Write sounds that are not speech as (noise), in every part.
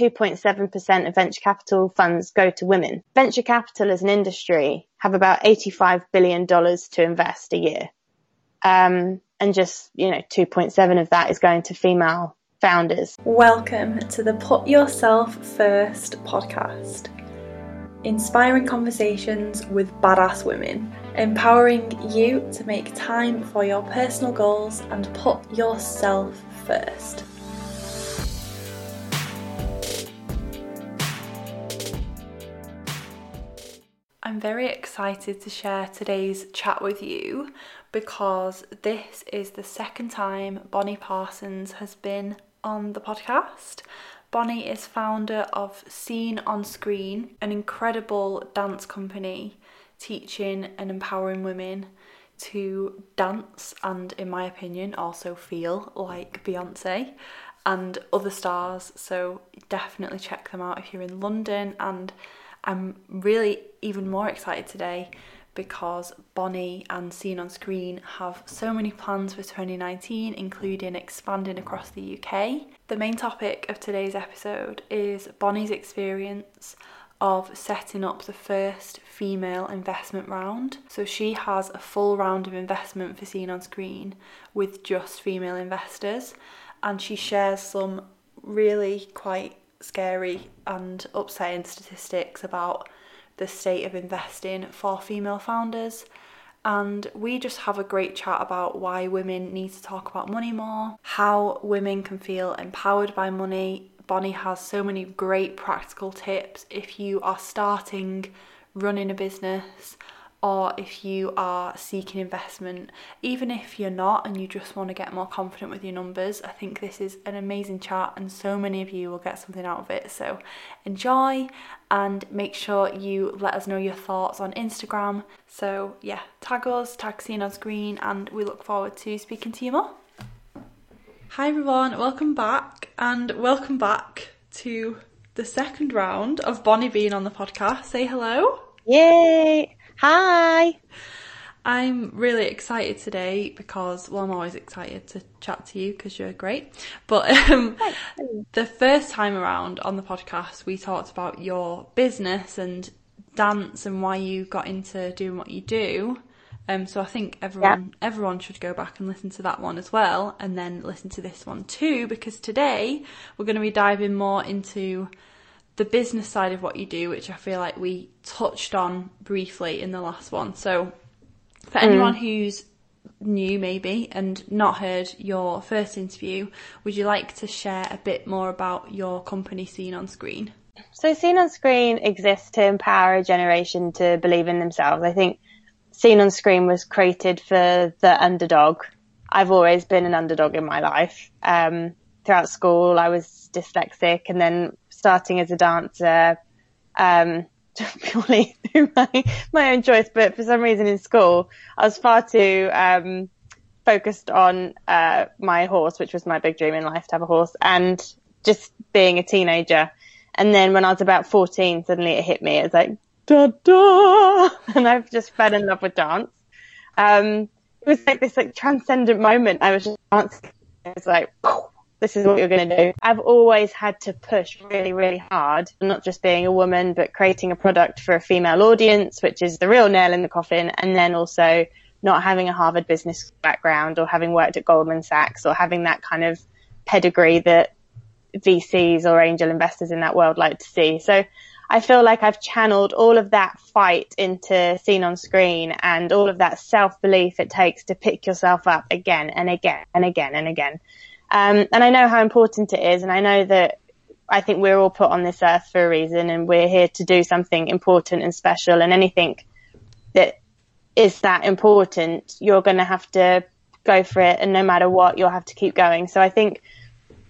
2.7% of venture capital funds go to women. Venture capital as an industry have about $85 billion to invest a year. Um, and just, you know, 2.7 of that is going to female founders. Welcome to the Put Yourself First podcast. Inspiring conversations with badass women, empowering you to make time for your personal goals and put yourself first. I'm very excited to share today's chat with you because this is the second time Bonnie Parsons has been on the podcast. Bonnie is founder of Seen on Screen, an incredible dance company teaching and empowering women to dance and, in my opinion, also feel like Beyonce and other stars. So, definitely check them out if you're in London and I'm really even more excited today because Bonnie and Seen on Screen have so many plans for 2019, including expanding across the UK. The main topic of today's episode is Bonnie's experience of setting up the first female investment round. So she has a full round of investment for Seen on Screen with just female investors, and she shares some really quite scary and upsetting statistics about the state of investing for female founders. And we just have a great chat about why women need to talk about money more, how women can feel empowered by money. Bonnie has so many great practical tips if you are starting running a business or if you are seeking investment, even if you're not and you just want to get more confident with your numbers, I think this is an amazing chart and so many of you will get something out of it. So enjoy and make sure you let us know your thoughts on Instagram. So yeah, tag us, tag Seen on Screen, and we look forward to speaking to you more. Hi everyone, welcome back and welcome back to the second round of Bonnie being on the podcast. Say hello. Yay! Hi. I'm really excited today because, well, I'm always excited to chat to you because you're great. But (laughs) um, the first time around on the podcast, we talked about your business and dance and why you got into doing what you do. Um, so I think everyone yeah. everyone should go back and listen to that one as well, and then listen to this one too, because today we're going to be diving more into the business side of what you do, which I feel like we touched on briefly in the last one. So for mm. anyone who's new maybe and not heard your first interview, would you like to share a bit more about your company Seen on Screen? So Seen on Screen exists to empower a generation to believe in themselves. I think Seen on Screen was created for the underdog. I've always been an underdog in my life. Um, throughout school, I was dyslexic and then starting as a dancer, um, purely through (laughs) my, my own choice. But for some reason in school, I was far too, um, focused on, uh, my horse, which was my big dream in life to have a horse and just being a teenager. And then when I was about 14, suddenly it hit me. It was like, da da, (laughs) and I've just fell in love with dance. Um, it was like this like transcendent moment. I was just dancing. It was like, this is what you're going to do. I've always had to push really, really hard, not just being a woman, but creating a product for a female audience, which is the real nail in the coffin. And then also not having a Harvard business background or having worked at Goldman Sachs or having that kind of pedigree that VCs or angel investors in that world like to see. So I feel like I've channeled all of that fight into seen on screen and all of that self belief it takes to pick yourself up again and again and again and again. Um, and I know how important it is, and I know that I think we're all put on this earth for a reason, and we're here to do something important and special. And anything that is that important, you're going to have to go for it, and no matter what, you'll have to keep going. So I think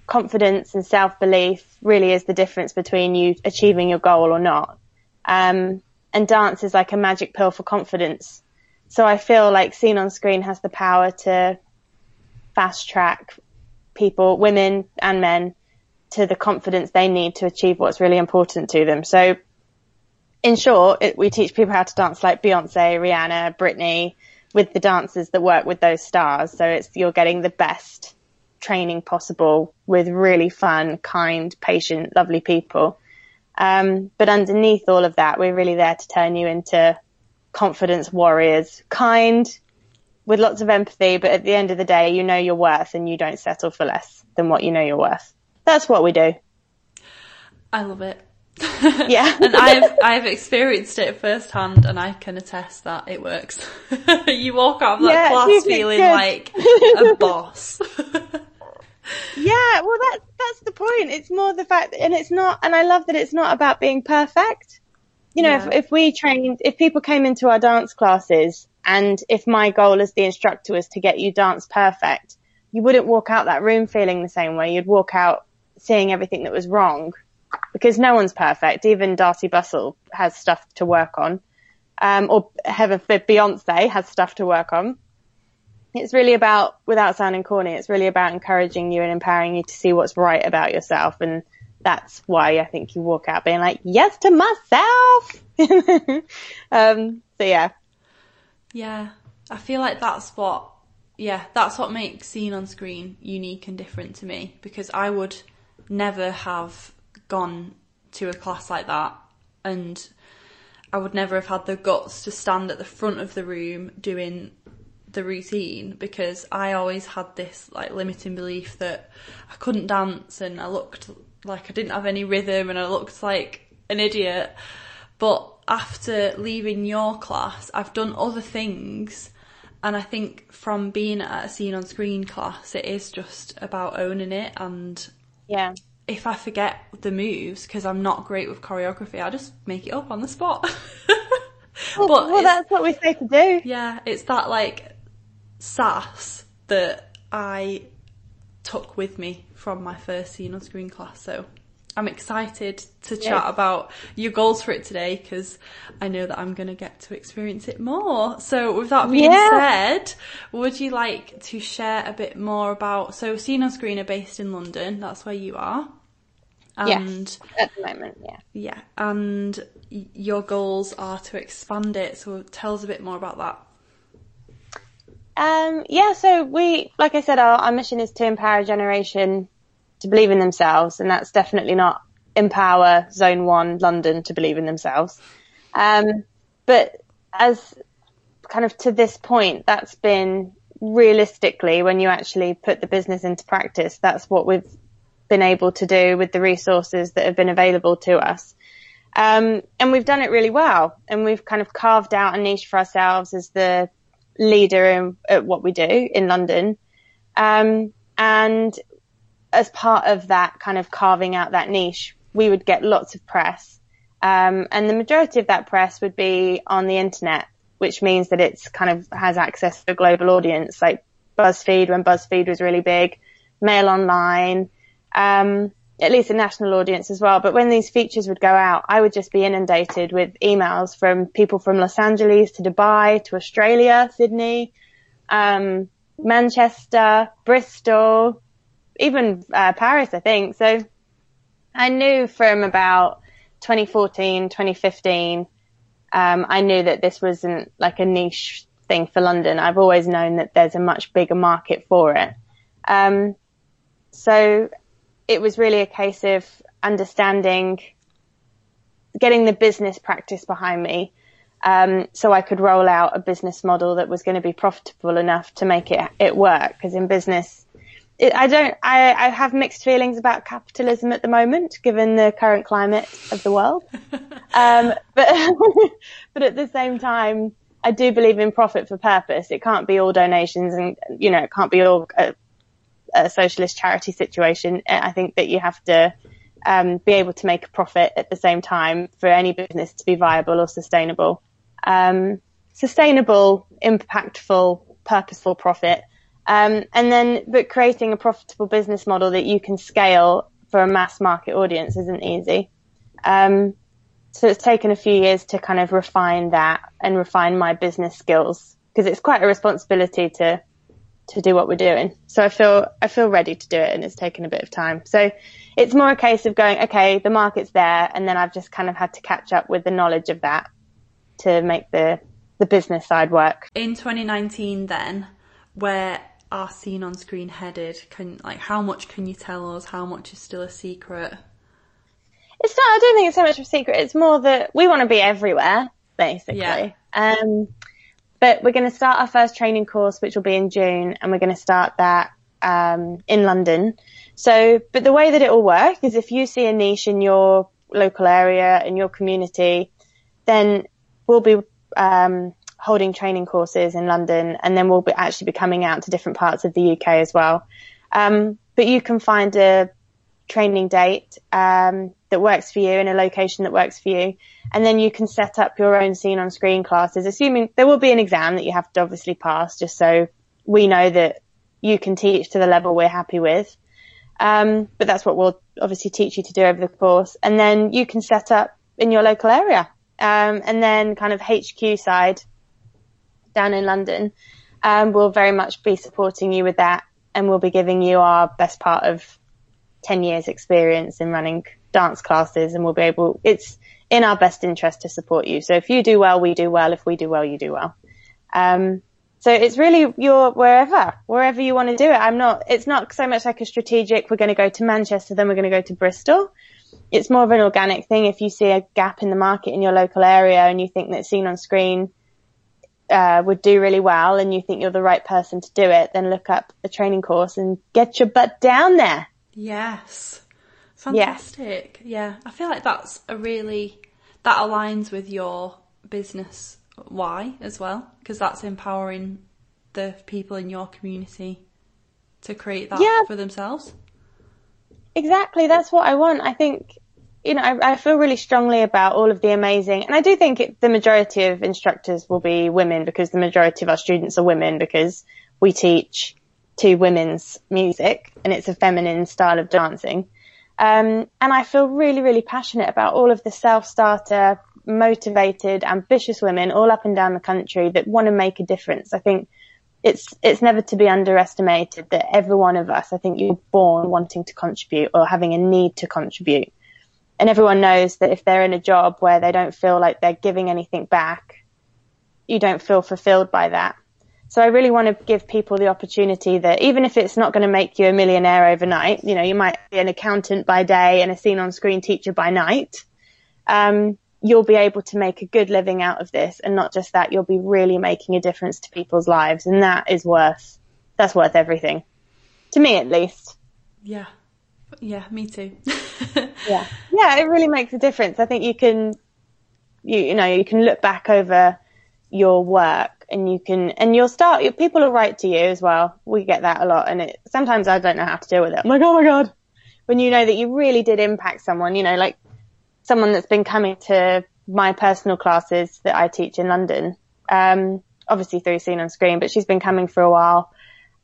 confidence and self belief really is the difference between you achieving your goal or not. Um, and dance is like a magic pill for confidence. So I feel like seen on screen has the power to fast track people, women and men, to the confidence they need to achieve what's really important to them. So in short, it, we teach people how to dance like Beyonce, Rihanna, Britney, with the dancers that work with those stars. So it's, you're getting the best training possible with really fun, kind, patient, lovely people. Um, but underneath all of that, we're really there to turn you into confidence warriors, kind, with lots of empathy, but at the end of the day, you know your worth and you don't settle for less than what you know you're worth. That's what we do. I love it. (laughs) Yeah. and I've I've experienced it firsthand, and I can attest that it works. (laughs) you walk out of that Yeah, class feeling good. like (laughs) a boss. Yeah, well, that's that's the point. It's more the fact, and it's not, and I love that it's not about being perfect. You know, Yeah. if if we trained, if people came into our dance classes, and if my goal as the instructor was to get you dance perfect, you wouldn't walk out that room feeling the same way. You'd walk out seeing everything that was wrong, because no one's perfect. Even Darcey Bussell has stuff to work on, um, or heaven forbid, Beyonce has stuff to work on it's really about, without sounding corny, it's really about encouraging you and empowering you to see what's right about yourself. And that's why I think you walk out being like, yes to myself. (laughs) um, so yeah. Yeah, I feel like that's what. Yeah, that's what makes Seen on Screen unique and different to me because I would never have gone to a class like that and I would never have had the guts to stand at the front of the room doing the routine because I always had this like limiting belief that I couldn't dance and I looked like I didn't have any rhythm and I looked like an idiot. But after leaving your class, I've done other things and I think from being at a seen on screen class, it is just about owning it and Yeah. if I forget the moves because I'm not great with choreography, I just make it up on the spot. (laughs) Well, But well that's what we say to do. yeah, it's that like sass that I took with me from my first seen on screen class. So I'm excited to chat about your goals for it today because I know that I'm going to get to experience it more. So with that being Yeah. said, would you like to share a bit more about, so seen on screen are based in London, that's where you are. And Yes. At the moment, yeah. yeah, and your goals are to expand it. So tell us a bit more about that. Um, yeah, so we, like I said, our, our mission is to empower a generation to believe in themselves, and that's definitely not empower Zone 1 London to believe in themselves. Um, but as kind of to this point, that's been realistically, when you actually put the business into practice, that's what we've been able to do with the resources that have been available to us. Um, and we've done it really well, and we've kind of carved out a niche for ourselves as the leader in at what we do in London. Um, and as part of that kind of carving out that niche, we would get lots of press. Um, and the majority of that press would be on the internet, which means that it's kind of has access to a global audience, like BuzzFeed when BuzzFeed was really big, Mail Online, um, at least a national audience as well. But when these features would go out, I would just be inundated with emails from people from Los Angeles to Dubai to Australia, Sydney, um, Manchester, Bristol, even uh, Paris, I think. So I knew from about 2014, 2015, um, I knew that this wasn't like a niche thing for London. I've always known that there's a much bigger market for it. Um, so it was really a case of understanding, getting the business practice behind me, um, so I could roll out a business model that was going to be profitable enough to make it it work. Because in business, it, I don't, I, I have mixed feelings about capitalism at the moment, given the current climate of the world. (laughs) um, but (laughs) but at the same time, I do believe in profit for purpose. It can't be all donations, and you know, it can't be all a, a socialist charity situation. I think that you have to um, be able to make a profit at the same time for any business to be viable or sustainable. Um, sustainable, impactful, purposeful profit. Um, and then, but creating a profitable business model that you can scale for a mass market audience isn't easy. Um, so it's taken a few years to kind of refine that and refine my business skills because it's quite a responsibility to to do what we're doing. So I feel I feel ready to do it, and it's taken a bit of time. So it's more a case of going, okay, the market's there, and then I've just kind of had to catch up with the knowledge of that to make the the business side work. In 2019, then, where are seen on screen headed? Can like how much can you tell us? How much is still a secret? It's not. I don't think it's so much of a secret. It's more that we want to be everywhere, basically. Yeah. Um, but we're going to start our first training course, which will be in June, and we're going to start that um, in London. So, but the way that it will work is if you see a niche in your local area, in your community, then we'll be um, holding training courses in London, and then we'll be actually be coming out to different parts of the UK as well. Um, but you can find a training date um, that works for you in a location that works for you, and then you can set up your own seen on screen classes. Assuming there will be an exam that you have to obviously pass, just so we know that you can teach to the level we're happy with. Um, but that's what we'll obviously teach you to do over the course, and then you can set up in your local area. Um, and then kind of HQ side down in London, um, we'll very much be supporting you with that and we'll be giving you our best part of 10 years experience in running dance classes and we'll be able, it's in our best interest to support you. So if you do well, we do well. If we do well, you do well. Um, so it's really your wherever, wherever you want to do it. I'm not, it's not so much like a strategic, we're going to go to Manchester, then we're going to go to Bristol. It's more of an organic thing. If you see a gap in the market in your local area and you think that seen on screen uh, would do really well and you think you're the right person to do it, then look up a training course and get your butt down there. Yes. Fantastic. Yeah. yeah. I feel like that's a really, that aligns with your business why as well, because that's empowering the people in your community to create that yeah. for themselves. Exactly. That's what I want. I think you know, I, I, feel really strongly about all of the amazing, and I do think it, the majority of instructors will be women because the majority of our students are women because we teach to women's music and it's a feminine style of dancing. Um, and I feel really, really passionate about all of the self-starter, motivated, ambitious women all up and down the country that want to make a difference. I think it's, it's never to be underestimated that every one of us, I think you're born wanting to contribute or having a need to contribute and everyone knows that if they're in a job where they don't feel like they're giving anything back, you don't feel fulfilled by that. So I really want to give people the opportunity that even if it's not going to make you a millionaire overnight, you know, you might be an accountant by day and a seen on screen teacher by night. Um, you'll be able to make a good living out of this. And not just that, you'll be really making a difference to people's lives. And that is worth, that's worth everything. To me, at least. Yeah. Yeah, me too. (laughs) yeah. Yeah, it really makes a difference. I think you can, you, you know, you can look back over your work and you can, and you'll start, people will write to you as well. We get that a lot and it, sometimes I don't know how to deal with it. I'm like, oh my God. When you know that you really did impact someone, you know, like someone that's been coming to my personal classes that I teach in London, um, obviously through Seen on Screen, but she's been coming for a while.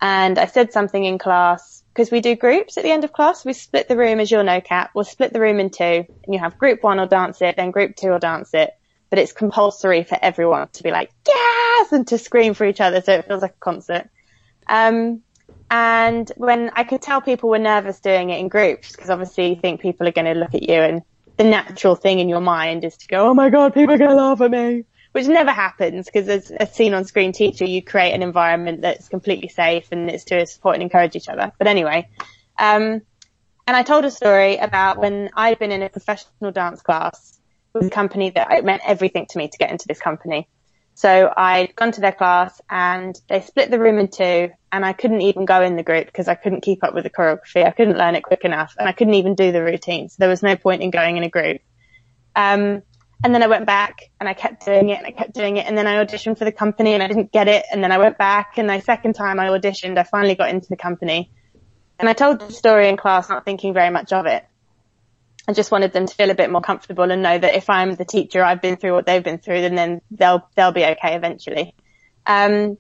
And I said something in class because we do groups at the end of class. We split the room, as you'll know, Kat. We'll split the room in two, and you have group one will dance it, then group two will dance it. But it's compulsory for everyone to be like, yes, and to scream for each other, so it feels like a concert. Um, and when I could tell people were nervous doing it in groups, because obviously you think people are going to look at you, and the natural thing in your mind is to go, oh my god, people are going to laugh at me which never happens because as a seen on screen teacher, you create an environment that's completely safe and it's to support and encourage each other. But anyway, um, and I told a story about when I'd been in a professional dance class with a company that it meant everything to me to get into this company. So I'd gone to their class and they split the room in two and I couldn't even go in the group because I couldn't keep up with the choreography. I couldn't learn it quick enough and I couldn't even do the routine. So there was no point in going in a group. Um, and then I went back and I kept doing it and I kept doing it. And then I auditioned for the company and I didn't get it. And then I went back and the second time I auditioned, I finally got into the company. And I told the story in class, not thinking very much of it. I just wanted them to feel a bit more comfortable and know that if I'm the teacher, I've been through what they've been through, then, then they'll, they'll be okay eventually. Um,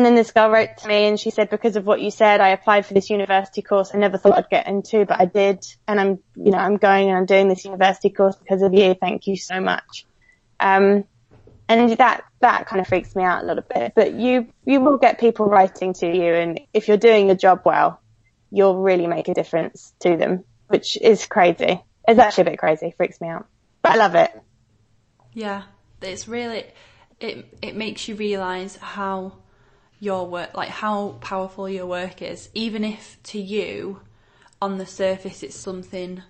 and then this girl wrote to me and she said, because of what you said, I applied for this university course I never thought I'd get into, but I did. And I'm, you know, I'm going and I'm doing this university course because of you. Thank you so much. Um, and that, that kind of freaks me out a little bit, but you, you will get people writing to you. And if you're doing your job well, you'll really make a difference to them, which is crazy. It's actually a bit crazy. Freaks me out, but I love it. Yeah. It's really, it, it makes you realize how, your work, like how powerful your work is, even if to you, on the surface, it's something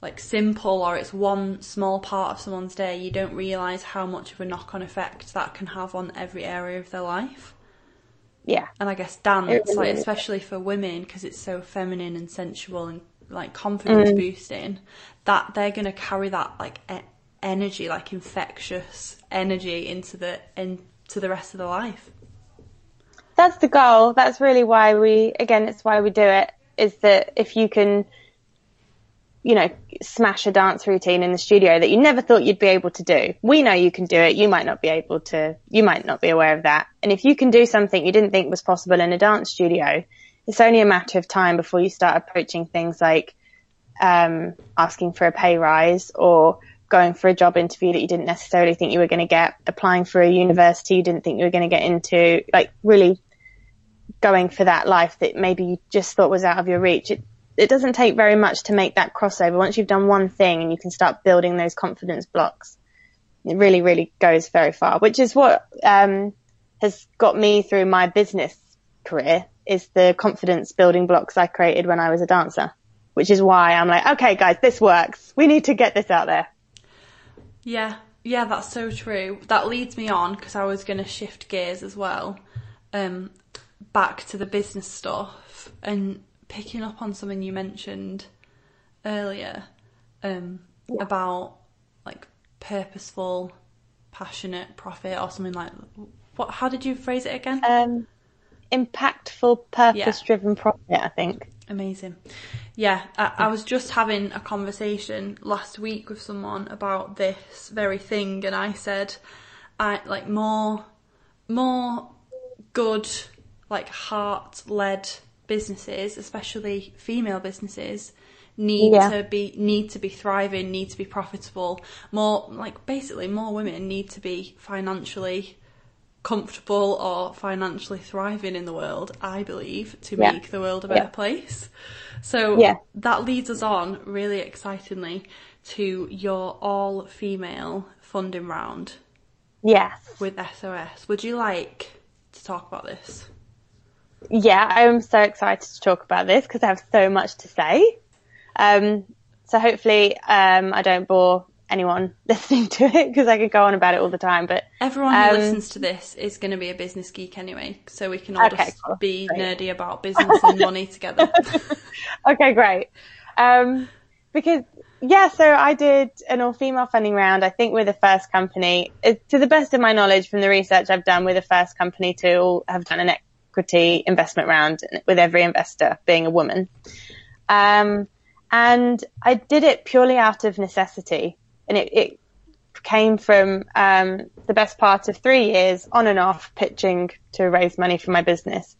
like simple or it's one small part of someone's day, you don't realise how much of a knock on effect that can have on every area of their life. Yeah. And I guess dance, really like especially for women, because it's so feminine and sensual and like confidence mm. boosting, that they're going to carry that like e- energy, like infectious energy into the into the rest of their life. That's the goal. That's really why we, again, it's why we do it. Is that if you can you know, smash a dance routine in the studio that you never thought you'd be able to do. We know you can do it. You might not be able to, you might not be aware of that. And if you can do something you didn't think was possible in a dance studio, it's only a matter of time before you start approaching things like, um, asking for a pay rise or going for a job interview that you didn't necessarily think you were going to get, applying for a university you didn't think you were going to get into, like really going for that life that maybe you just thought was out of your reach. It, it doesn't take very much to make that crossover. Once you've done one thing and you can start building those confidence blocks, it really, really goes very far, which is what, um, has got me through my business career is the confidence building blocks I created when I was a dancer, which is why I'm like, okay, guys, this works. We need to get this out there. Yeah. Yeah, that's so true. That leads me on because I was going to shift gears as well, um, back to the business stuff and picking up on something you mentioned earlier um, yeah. about like purposeful, passionate profit or something like what? How did you phrase it again? Um, impactful, purpose-driven yeah. profit. I think. Amazing. Yeah, I, I, was just having a conversation last week with someone about this very thing, and I said, I like more, more good, like heart-led businesses, especially female businesses, need yeah. to be need to be thriving, need to be profitable. More like basically more women need to be financially comfortable or financially thriving in the world, I believe, to yeah. make the world a better yeah. place. So yeah. that leads us on really excitingly to your all female funding round. Yes. With SOS. Would you like to talk about this? yeah, I'm so excited to talk about this because I have so much to say. Um, so hopefully, um, I don't bore anyone (laughs) listening to it because I could go on about it all the time. But everyone who um, listens to this is going to be a business geek anyway, so we can all okay, just cool. be great. nerdy about (laughs) business and money together. (laughs) okay, great. Um, because yeah, so I did an all-female funding round. I think we're the first company, to the best of my knowledge from the research I've done, we're the first company to all have done an equity investment round with every investor being a woman. Um, and I did it purely out of necessity. And it, it came from um, the best part of three years on and off pitching to raise money for my business.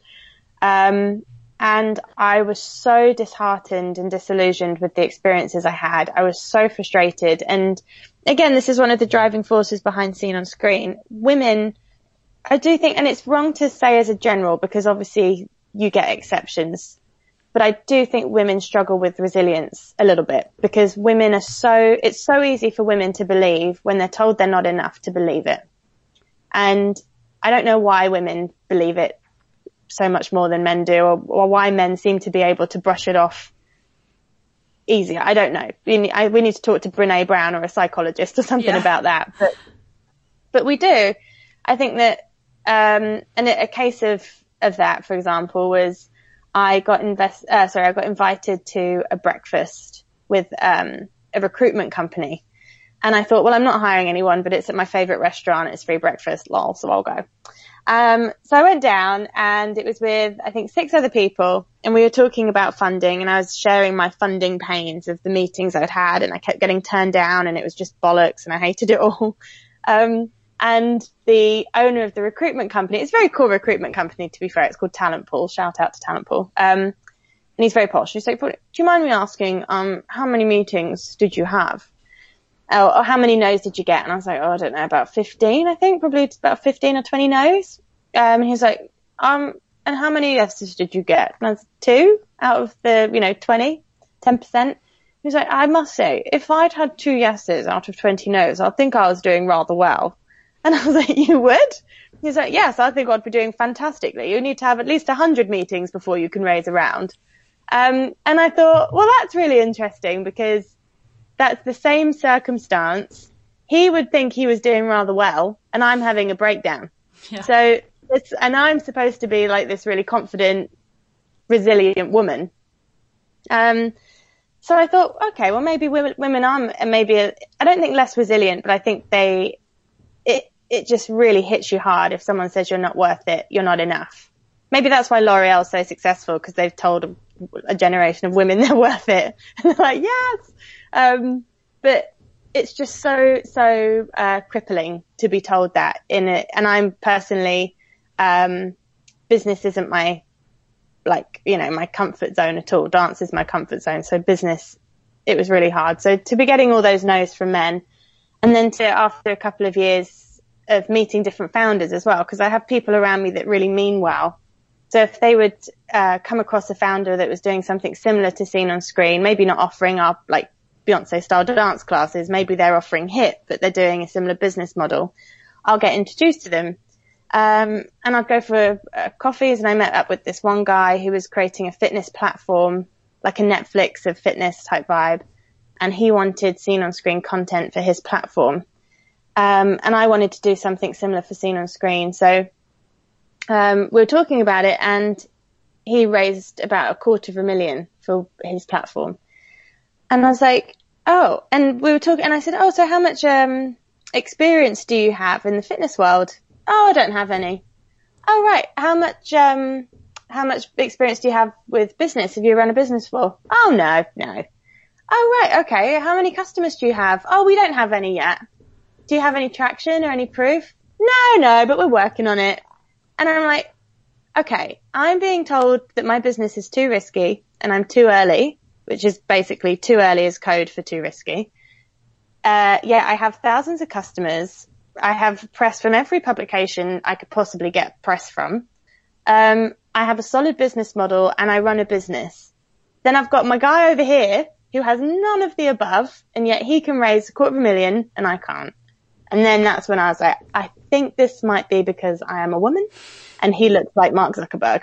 Um, and I was so disheartened and disillusioned with the experiences I had. I was so frustrated. And again, this is one of the driving forces behind Seen on Screen. Women I do think, and it's wrong to say as a general because obviously you get exceptions, but I do think women struggle with resilience a little bit because women are so, it's so easy for women to believe when they're told they're not enough to believe it. And I don't know why women believe it so much more than men do or, or why men seem to be able to brush it off easier. I don't know. We need, I, we need to talk to Brene Brown or a psychologist or something yeah. about that. But, but we do. I think that um, and a case of, of that, for example, was I got invest, uh, sorry, I got invited to a breakfast with, um, a recruitment company. And I thought, well, I'm not hiring anyone, but it's at my favorite restaurant. It's free breakfast, lol, so I'll go. Um, so I went down and it was with, I think, six other people and we were talking about funding and I was sharing my funding pains of the meetings I'd had and I kept getting turned down and it was just bollocks and I hated it all. (laughs) Um, and the owner of the recruitment company, it's a very cool recruitment company to be fair. It's called Talent Pool. Shout out to Talent Pool. Um, and he's very posh. He's like, do you mind me asking, um, how many meetings did you have? Oh, or how many no's did you get? And I was like, oh, I don't know, about 15, I think, probably about 15 or 20 no's. Um, and he was like, um, and how many yeses did you get? And I was two out of the, you know, 20, 10%. He's like, I must say, if I'd had two yeses out of 20 no's, I think I was doing rather well. And I was like, (laughs) you would? He's like, yes, I think I'd be doing fantastically. You need to have at least 100 meetings before you can raise a round. Um, and I thought, well, that's really interesting because that's the same circumstance. He would think he was doing rather well and I'm having a breakdown. Yeah. So it's, and I'm supposed to be like this really confident, resilient woman. Um, so I thought, okay, well maybe women, women are maybe, I don't think less resilient, but I think they, it, it just really hits you hard if someone says you're not worth it, you're not enough. Maybe that's why L'Oreal is so successful because they've told a, generation of women (laughs) they're worth it. (laughs) And they're like, yes. Um, but it's just so, so, uh, crippling to be told that in it. And I'm personally, um, business isn't my, like, you know, my comfort zone at all. Dance is my comfort zone. So business, it was really hard. So to be getting all those no's from men and then to, after a couple of years of meeting different founders as well, because I have people around me that really mean well. So if they would uh, come across a founder that was doing something similar to seen on screen, maybe not offering our like Beyonce style dance classes. Maybe they're offering HIP, but they're doing a similar business model. I'll get introduced to them. Um, and I'd go for uh, coffees and I met up with this one guy who was creating a fitness platform, like a Netflix of fitness type vibe. And he wanted seen on screen content for his platform. Um, and I wanted to do something similar for seen on screen. So, um, we were talking about it and he raised about a quarter of a million for his platform. And I was like, oh, and we were talking, and I said, oh, so how much um, experience do you have in the fitness world? Oh, I don't have any. Oh, right. How much, um, how much experience do you have with business? Have you run a business for? Oh, no, no. Oh, right. Okay. How many customers do you have? Oh, we don't have any yet. Do you have any traction or any proof? No, no, but we're working on it. And I'm like, okay, I'm being told that my business is too risky and I'm too early which is basically too early as code for too risky. Uh, yeah, I have thousands of customers. I have press from every publication I could possibly get press from. Um, I have a solid business model and I run a business. Then I've got my guy over here who has none of the above and yet he can raise a quarter of a million and I can't. And then that's when I was like, I think this might be because I am a woman and he looks like Mark Zuckerberg.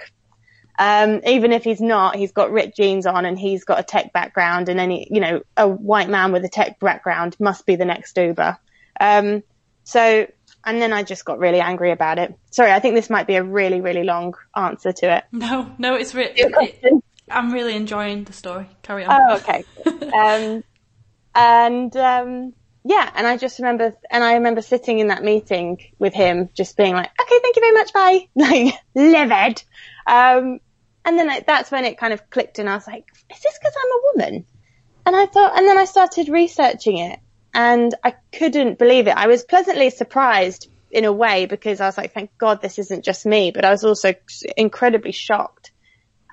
Um, even if he's not, he's got ripped jeans on and he's got a tech background and any, you know, a white man with a tech background must be the next Uber. Um, so, and then I just got really angry about it. Sorry, I think this might be a really, really long answer to it. No, no, it's really, it, I'm really enjoying the story. Carry on. Oh, okay. (laughs) um, and, um, yeah, and I just remember, and I remember sitting in that meeting with him, just being like, okay, thank you very much, bye. (laughs) Like, livid. Um, and then I, that's when it kind of clicked and I was like, is this because I'm a woman? And I thought, and then I started researching it and I couldn't believe it. I was pleasantly surprised in a way because I was like, thank God this isn't just me, but I was also incredibly shocked.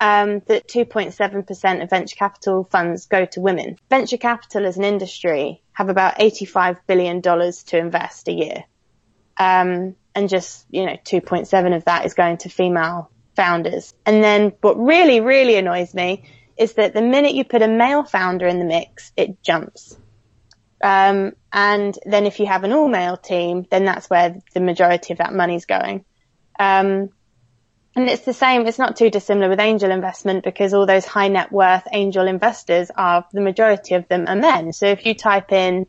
Um, that 2.7% of venture capital funds go to women. Venture capital as an industry have about $85 billion to invest a year. Um, and just, you know, 2.7 of that is going to female founders. And then what really, really annoys me is that the minute you put a male founder in the mix, it jumps. Um, and then if you have an all male team, then that's where the majority of that money's going. Um, and it's the same, it's not too dissimilar with angel investment because all those high net worth angel investors are, the majority of them are men. So if you type in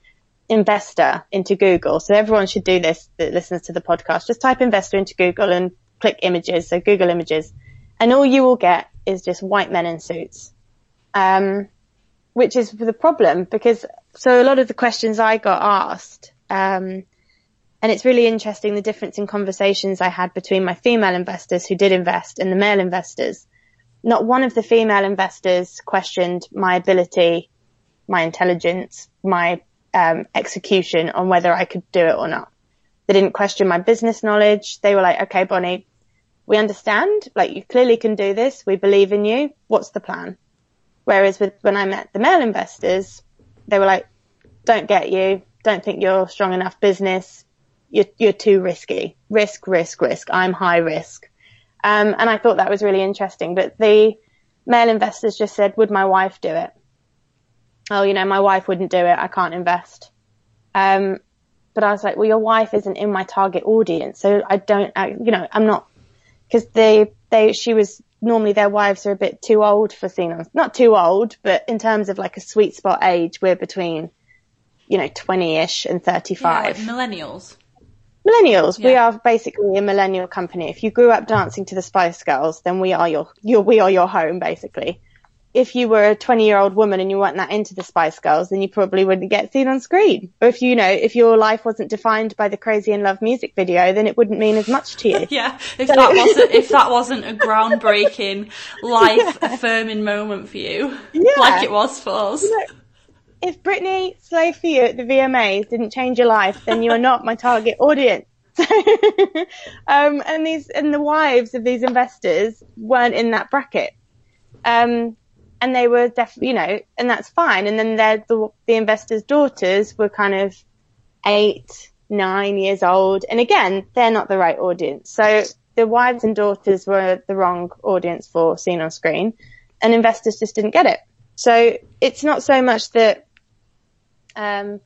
investor into Google, so everyone should do this that listens to the podcast, just type investor into Google and click images, so Google images, and all you will get is just white men in suits. Um, which is the problem because so a lot of the questions I got asked, um, and it's really interesting the difference in conversations I had between my female investors who did invest and the male investors. Not one of the female investors questioned my ability, my intelligence, my um, execution on whether I could do it or not. They didn't question my business knowledge. They were like, okay, Bonnie, we understand, like you clearly can do this. We believe in you. What's the plan? Whereas with when I met the male investors, they were like, don't get you. Don't think you're strong enough business. You're, you're too risky. Risk, risk, risk. I'm high risk. Um, and I thought that was really interesting. But the male investors just said, would my wife do it? Oh, you know, my wife wouldn't do it. I can't invest. Um, but I was like, well, your wife isn't in my target audience. So I don't, I, you know, I'm not, cause they, they, she was normally their wives are a bit too old for Xenons. Not too old, but in terms of like a sweet spot age, we're between, you know, 20ish and 35. Yeah, like millennials. Millennials. Yeah. We are basically a millennial company. If you grew up dancing to the Spice Girls, then we are your, your we are your home basically if you were a 20 year old woman and you weren't that into the Spice Girls, then you probably wouldn't get seen on screen. Or if you know, if your life wasn't defined by the Crazy in Love music video, then it wouldn't mean as much to you. (laughs) yeah, if so. that wasn't if that wasn't a groundbreaking, (laughs) life affirming moment for you, yeah. like it was for us. You know, if Britney Slave for You at the VMAs didn't change your life, then you are not my target audience. (laughs) um, and these and the wives of these investors weren't in that bracket. Um, and they were definitely, you know, and that's fine. And then the, the investors' daughters were kind of eight, nine years old. And again, they're not the right audience. So the wives and daughters were the wrong audience for seen on screen and investors just didn't get it. So it's not so much that, um,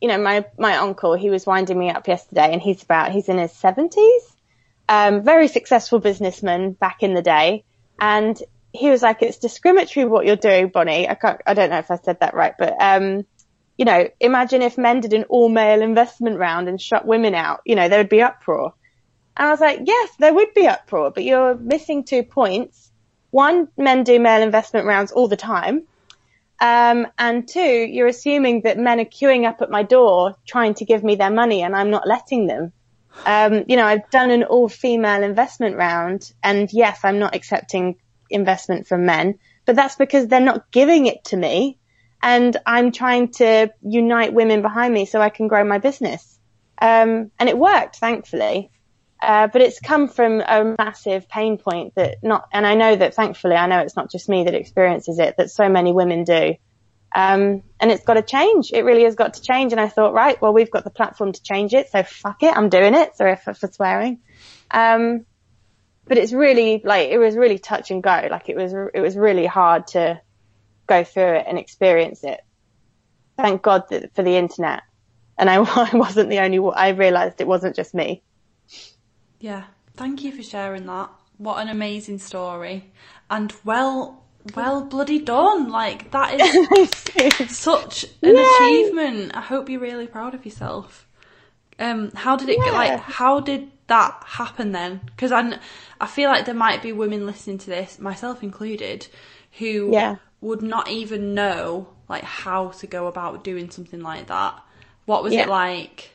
you know, my, my uncle, he was winding me up yesterday and he's about, he's in his seventies, um, very successful businessman back in the day. And he was like, it's discriminatory what you're doing, Bonnie. I can't, I don't know if I said that right, but, um, you know, imagine if men did an all male investment round and shut women out, you know, there would be uproar. And I was like, yes, there would be uproar, but you're missing two points. One, men do male investment rounds all the time. Um, and two, you're assuming that men are queuing up at my door trying to give me their money and I'm not letting them. Um, you know, I've done an all female investment round and yes, I'm not accepting investment from men, but that's because they're not giving it to me and I'm trying to unite women behind me so I can grow my business. Um, and it worked, thankfully. Uh, but it's come from a massive pain point that not, and I know that thankfully, I know it's not just me that experiences it, that so many women do. Um, and it's got to change. It really has got to change. And I thought, right, well, we've got the platform to change it. So fuck it. I'm doing it. Sorry for, for swearing. Um, but it's really like it was really touch and go. Like it was it was really hard to go through it and experience it. Thank God for the internet, and I, I (laughs) wasn't the only. one. I realised it wasn't just me. Yeah, thank you for sharing that. What an amazing story, and well, well bloody done. Like that is (laughs) such an Yay. achievement. I hope you're really proud of yourself. Um, how did it yeah. like? How did that happen then? Because I, I feel like there might be women listening to this, myself included, who yeah. would not even know like how to go about doing something like that. What was yeah. it like?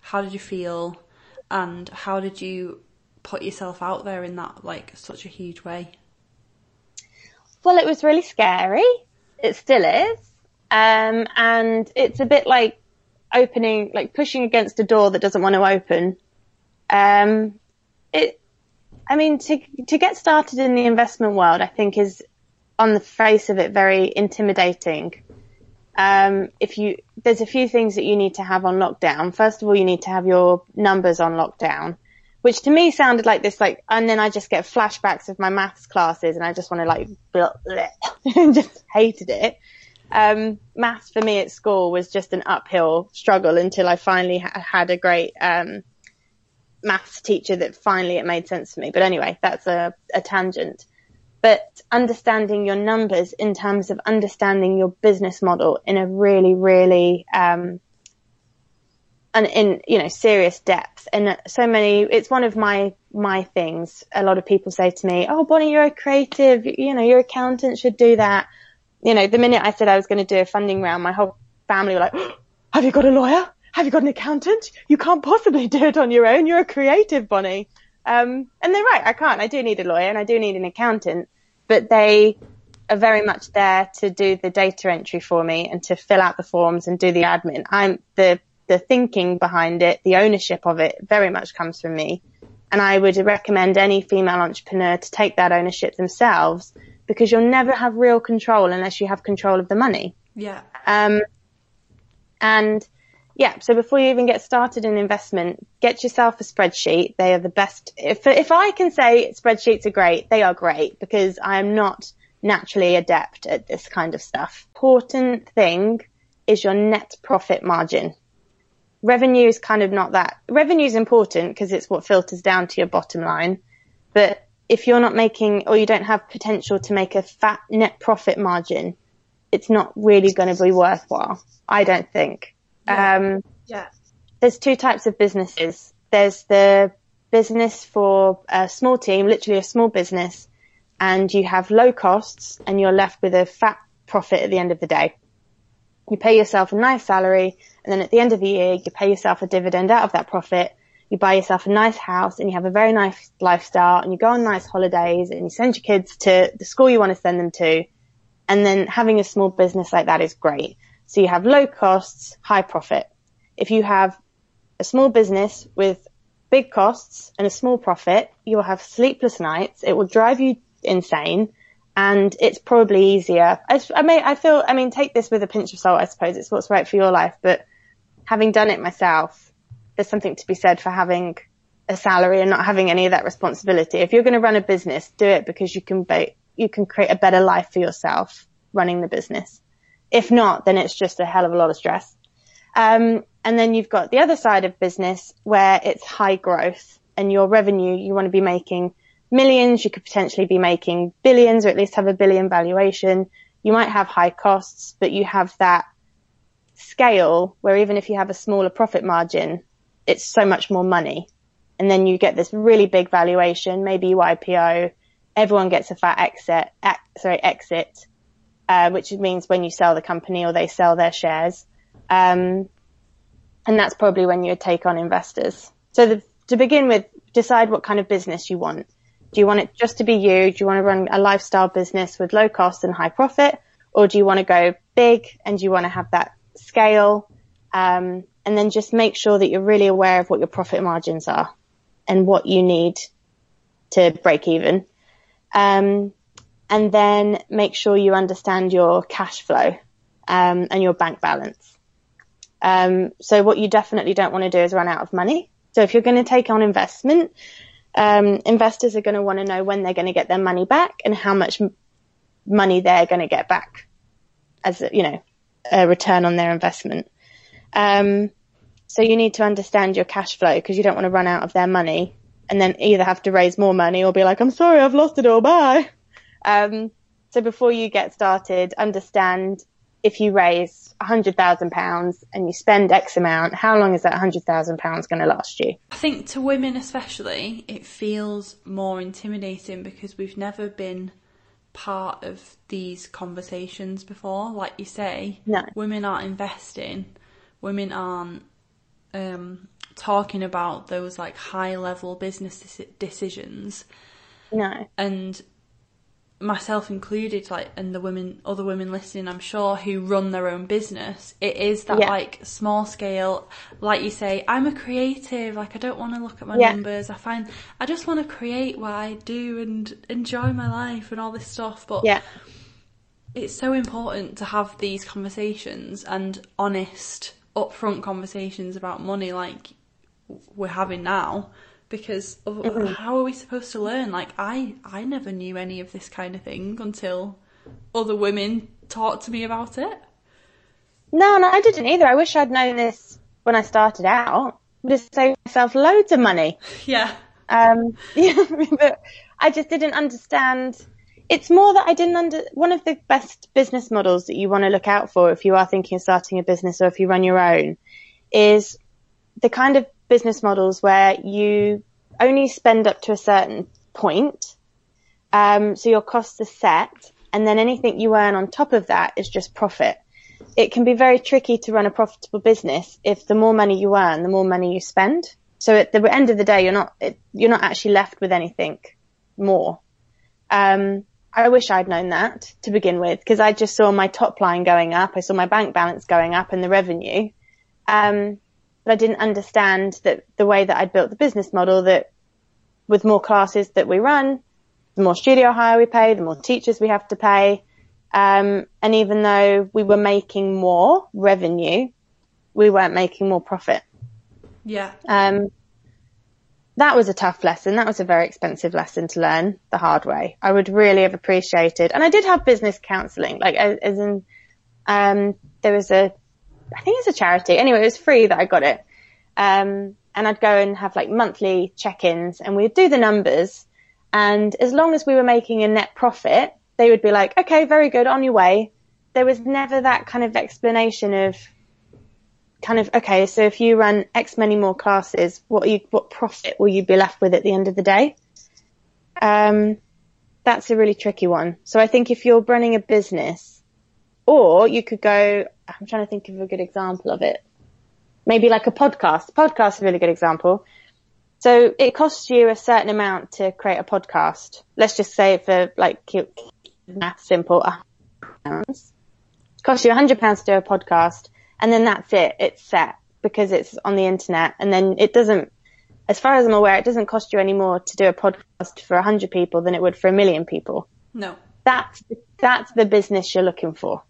How did you feel? And how did you put yourself out there in that like such a huge way? Well, it was really scary. It still is. Um, and it's a bit like opening, like pushing against a door that doesn't want to open um, it, I mean, to to get started in the investment world, I think is on the face of it very intimidating. Um, if you, there's a few things that you need to have on lockdown. First of all, you need to have your numbers on lockdown, which to me sounded like this, like, and then I just get flashbacks of my maths classes and I just want to like, and (laughs) just hated it. Um, maths for me at school was just an uphill struggle until I finally ha- had a great, um, maths teacher that finally it made sense for me. But anyway, that's a, a tangent. But understanding your numbers in terms of understanding your business model in a really, really, um, and in, you know, serious depth. And so many, it's one of my, my things. A lot of people say to me, Oh, Bonnie, you're a creative, you know, your accountant should do that. You know, the minute I said I was going to do a funding round, my whole family were like, oh, have you got a lawyer? have you got an accountant? You can't possibly do it on your own. You're a creative, Bonnie. Um, and they're right. I can't. I do need a lawyer and I do need an accountant, but they are very much there to do the data entry for me and to fill out the forms and do the admin. I'm the, the thinking behind it, the ownership of it very much comes from me. And I would recommend any female entrepreneur to take that ownership themselves because you'll never have real control unless you have control of the money. Yeah. Um, and yeah, so before you even get started in investment, get yourself a spreadsheet. They are the best. If, if I can say spreadsheets are great, they are great because I am not naturally adept at this kind of stuff. Important thing is your net profit margin. revenue is kind of not that. Revenue is important because it's what filters down to your bottom line. But if you're not making or you don't have potential to make a fat net profit margin, it's not really going to be worthwhile. I don't think. Yeah. Um, Yeah. there's two types of businesses. There's the business for a small team, literally a small business, and you have low costs and you're left with a fat profit at the end of the day. You pay yourself a nice salary and then at the end of the year you pay yourself a dividend out of that profit. You buy yourself a nice house and you have a very nice lifestyle and you go on nice holidays and you send your kids to the school you want to send them to. And then having a small business like that is great. So you have low costs, high profit. If you have a small business with big costs and a small profit, you will have sleepless nights. It will drive you insane and it's probably easier. I, I may, I feel, I mean, take this with a pinch of salt, I suppose it's what's right for your life, but having done it myself, there's something to be said for having a salary and not having any of that responsibility. If you're going to run a business, do it because you can you can create a better life for yourself running the business. If not, then it's just a hell of a lot of stress. Um, and then you've got the other side of business where it's high growth and your revenue, you want to be making millions. You could potentially be making billions or at least have a billion valuation. You might have high costs, but you have that scale where even if you have a smaller profit margin, it's so much more money. And then you get this really big valuation. Maybe you IPO. Everyone gets a fat exit, ex, sorry, exit, uh, which means when you sell the company or they sell their shares. Um, and that's probably when you would take on investors. So the, to begin with, decide what kind of business you want. Do you want it just to be you? Do you want to run a lifestyle business with low cost and high profit? Or do you want to go big and you want to have that scale? Um, and then just make sure that you're really aware of what your profit margins are and what you need to break even. Um, and then make sure you understand your cash flow, um, and your bank balance. Um, so what you definitely don't want to do is run out of money. So if you're going to take on investment, um, investors are going to want to know when they're going to get their money back and how much m- money they're going to get back as, you know, a return on their investment. Um, so you need to understand your cash flow because you don't want to run out of their money and then either have to raise more money or be like, I'm sorry, I've lost it all. Bye. Um, so before you get started, understand if you raise £100,000 and you spend X amount, how long is that £100,000 going to last you? I think to women especially, it feels more intimidating because we've never been part of these conversations before. Like you say, No. women aren't investing, women aren't um, talking about those like high level business decisions. No. and myself included, like, and the women, other women listening, I'm sure, who run their own business, it is that Yeah. like small scale, like you say, I'm a creative, like I don't want to look at my Yeah. numbers. I find, I just want to create what I do and enjoy my life and all this stuff. But Yeah. it's so important to have these conversations and honest, upfront conversations about money like we're having now because of, Mm-hmm. how are we supposed to learn like i i never knew any of this kind of thing until other women talked to me about it No, no, I didn't either. I wish I'd known this when I started out. Would have saved myself loads of money. (laughs) yeah Um, (laughs) yeah, but I just didn't understand. It's more that I didn't under, one of the best business models that you want to look out for if you are thinking of starting a business or if you run your own is the kind of business models where you only spend up to a certain point. Um, so your costs are set and then anything you earn on top of that is just profit. It can be very tricky to run a profitable business if the more money you earn, the more money you spend. So at the end of the day, you're not, you're not actually left with anything more. Um, I wish I'd known that to begin with because I just saw my top line going up. I saw my bank balance going up and the revenue. Um, but I didn't understand that the way that I'd built the business model that with more classes that we run, the more studio hire we pay, the more teachers we have to pay. Um, and even though we were making more revenue, we weren't making more profit. yeah Um, that was a tough lesson. That was a very expensive lesson to learn the hard way. I would really have appreciated, and I did have business counselling, like as, as in, um, there was a, I think it's a charity. Anyway, it was free that I got it. Um, and I'd go and have like monthly check-ins and we'd do the numbers. And as long as we were making a net profit, they would be like, okay, very good, on your way. There was never that kind of explanation of kind of, okay, so if you run X many more classes, what you, what profit will you be left with at the end of the day? Um, that's a really tricky one. So I think if you're running a business or you could go, I'm trying to think of a good example of it. Maybe like a podcast. Podcast is a really good example. So it costs you a certain amount to create a podcast. Let's just say for like math simple, pounds. It costs you a hundred pounds to do a podcast and then that's it. It's set because it's on the internet and then it doesn't, as far as I'm aware, it doesn't cost you any more to do a podcast for a hundred people than it would for a million people. No. That's, that's the business you're looking for.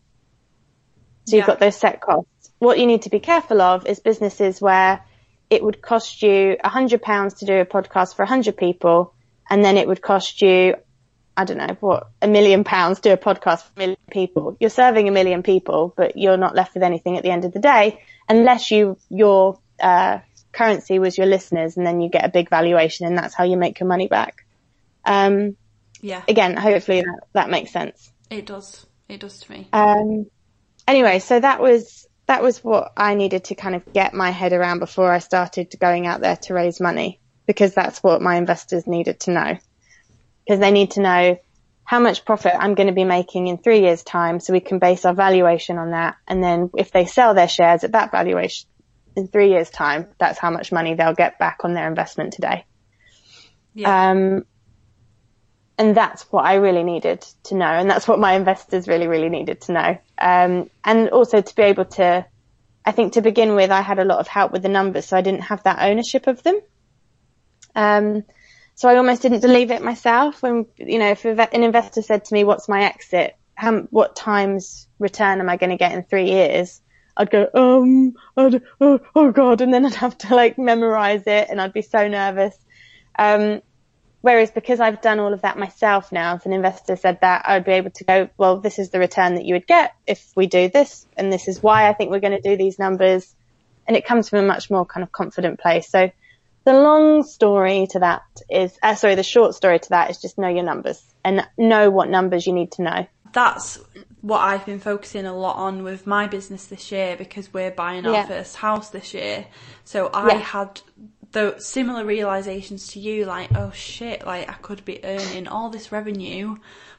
So you've yeah. got those set costs. What you need to be careful of is businesses where it would cost you a hundred pounds to do a podcast for a hundred people and then it would cost you I don't know, what, a million pounds to do a podcast for a million people. You're serving a million people, but you're not left with anything at the end of the day unless you, your, uh, currency was your listeners and then you get a big valuation and that's how you make your money back. Um, yeah. Again, hopefully that, that makes sense. It does. It does to me. Um, anyway, so that was, that was what I needed to kind of get my head around before I started going out there to raise money because that's what my investors needed to know because they need to know how much profit I'm going to be making in three years time so we can base our valuation on that. And then if they sell their shares at that valuation in three years time, that's how much money they'll get back on their investment today. Yeah. Um, and that's what I really needed to know. And that's what my investors really, really needed to know. Um, and also to be able to, I think to begin with, I had a lot of help with the numbers, so I didn't have that ownership of them. Um, so I almost didn't believe it myself when, you know, if an investor said to me, what's my exit? How, what times return am I going to get in three years? I'd go, um, I'd, oh, oh God. And then I'd have to like memorize it and I'd be so nervous. Um, whereas because I've done all of that myself now, if an investor said that, I'd be able to go, well, this is the return that you would get if we do this. And this is why I think we're going to do these numbers. And it comes from a much more kind of confident place. So the long story to that is, uh, sorry, the short story to that is just know your numbers and know what numbers you need to know. That's what I've been focusing a lot on with my business this year because we're buying our yeah. first house this year. So I yeah. had the similar realizations to you, like, oh shit, like I could be earning all this revenue,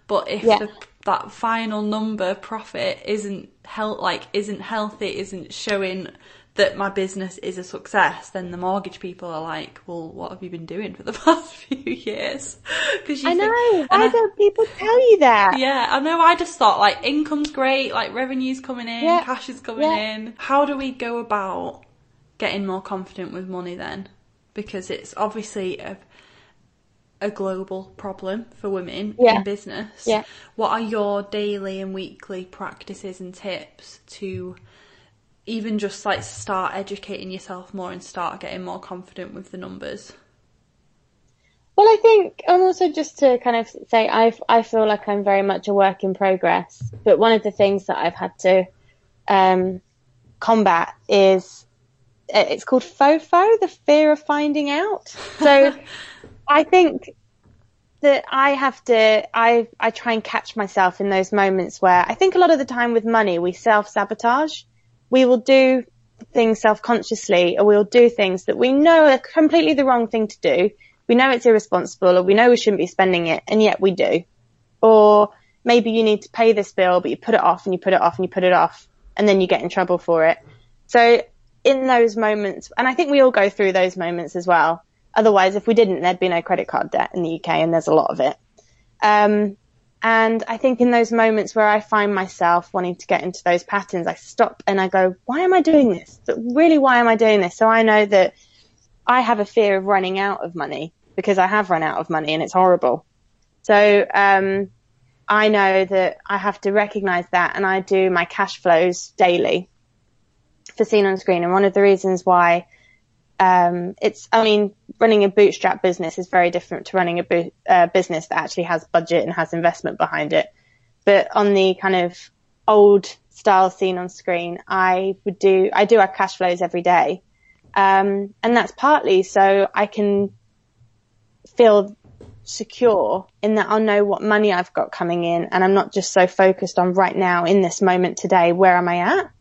but if yeah. the, that final number profit isn't health, like isn't healthy, isn't showing that my business is a success, then the mortgage people are like, well, what have you been doing for the (laughs) past few years? Because I know. Why I, don't people tell you that? Yeah, I know. I just thought like income's great, like revenue's coming in, yeah. cash is coming yeah. in. How do we go about getting more confident with money then? Because it's obviously a a global problem for women yeah. in business. Yeah. What are your daily and weekly practices and tips to even just like start educating yourself more and start getting more confident with the numbers? Well, I think, and also just to kind of say, I I feel like I'm very much a work in progress. But one of the things that I've had to um, combat is Uh, it's called FOFO, the fear of finding out. So (laughs) I think that I have to, I, I try and catch myself in those moments where I think a lot of the time with money, we self sabotage we will do things self-consciously or we'll do things that we know are completely the wrong thing to do. We know it's irresponsible or we know we shouldn't be spending it and yet we do. Or maybe you need to pay this bill, but you put it off and you put it off and you put it off and then you get in trouble for it. So in those moments, and I think we all go through those moments as well. Otherwise, if we didn't, there'd be no credit card debt in the UK and there's a lot of it. Um, and I think in those moments where I find myself wanting to get into those patterns, I stop and I go, why am I doing this? But really, why am I doing this? So I know that I have a fear of running out of money because I have run out of money and it's horrible. So, um, I know that I have to recognize that and I do my cash flows daily for seen on screen. And one of the reasons why um, it's, I mean, running a bootstrap business is very different to running a bo- uh, business that actually has budget and has investment behind it. But on the kind of old style seen on screen, I would do, I do our cash flows every day. Um, and that's partly so I can feel secure in that I'll know what money I've got coming in and I'm not just so focused on right now in this moment today, where am I at?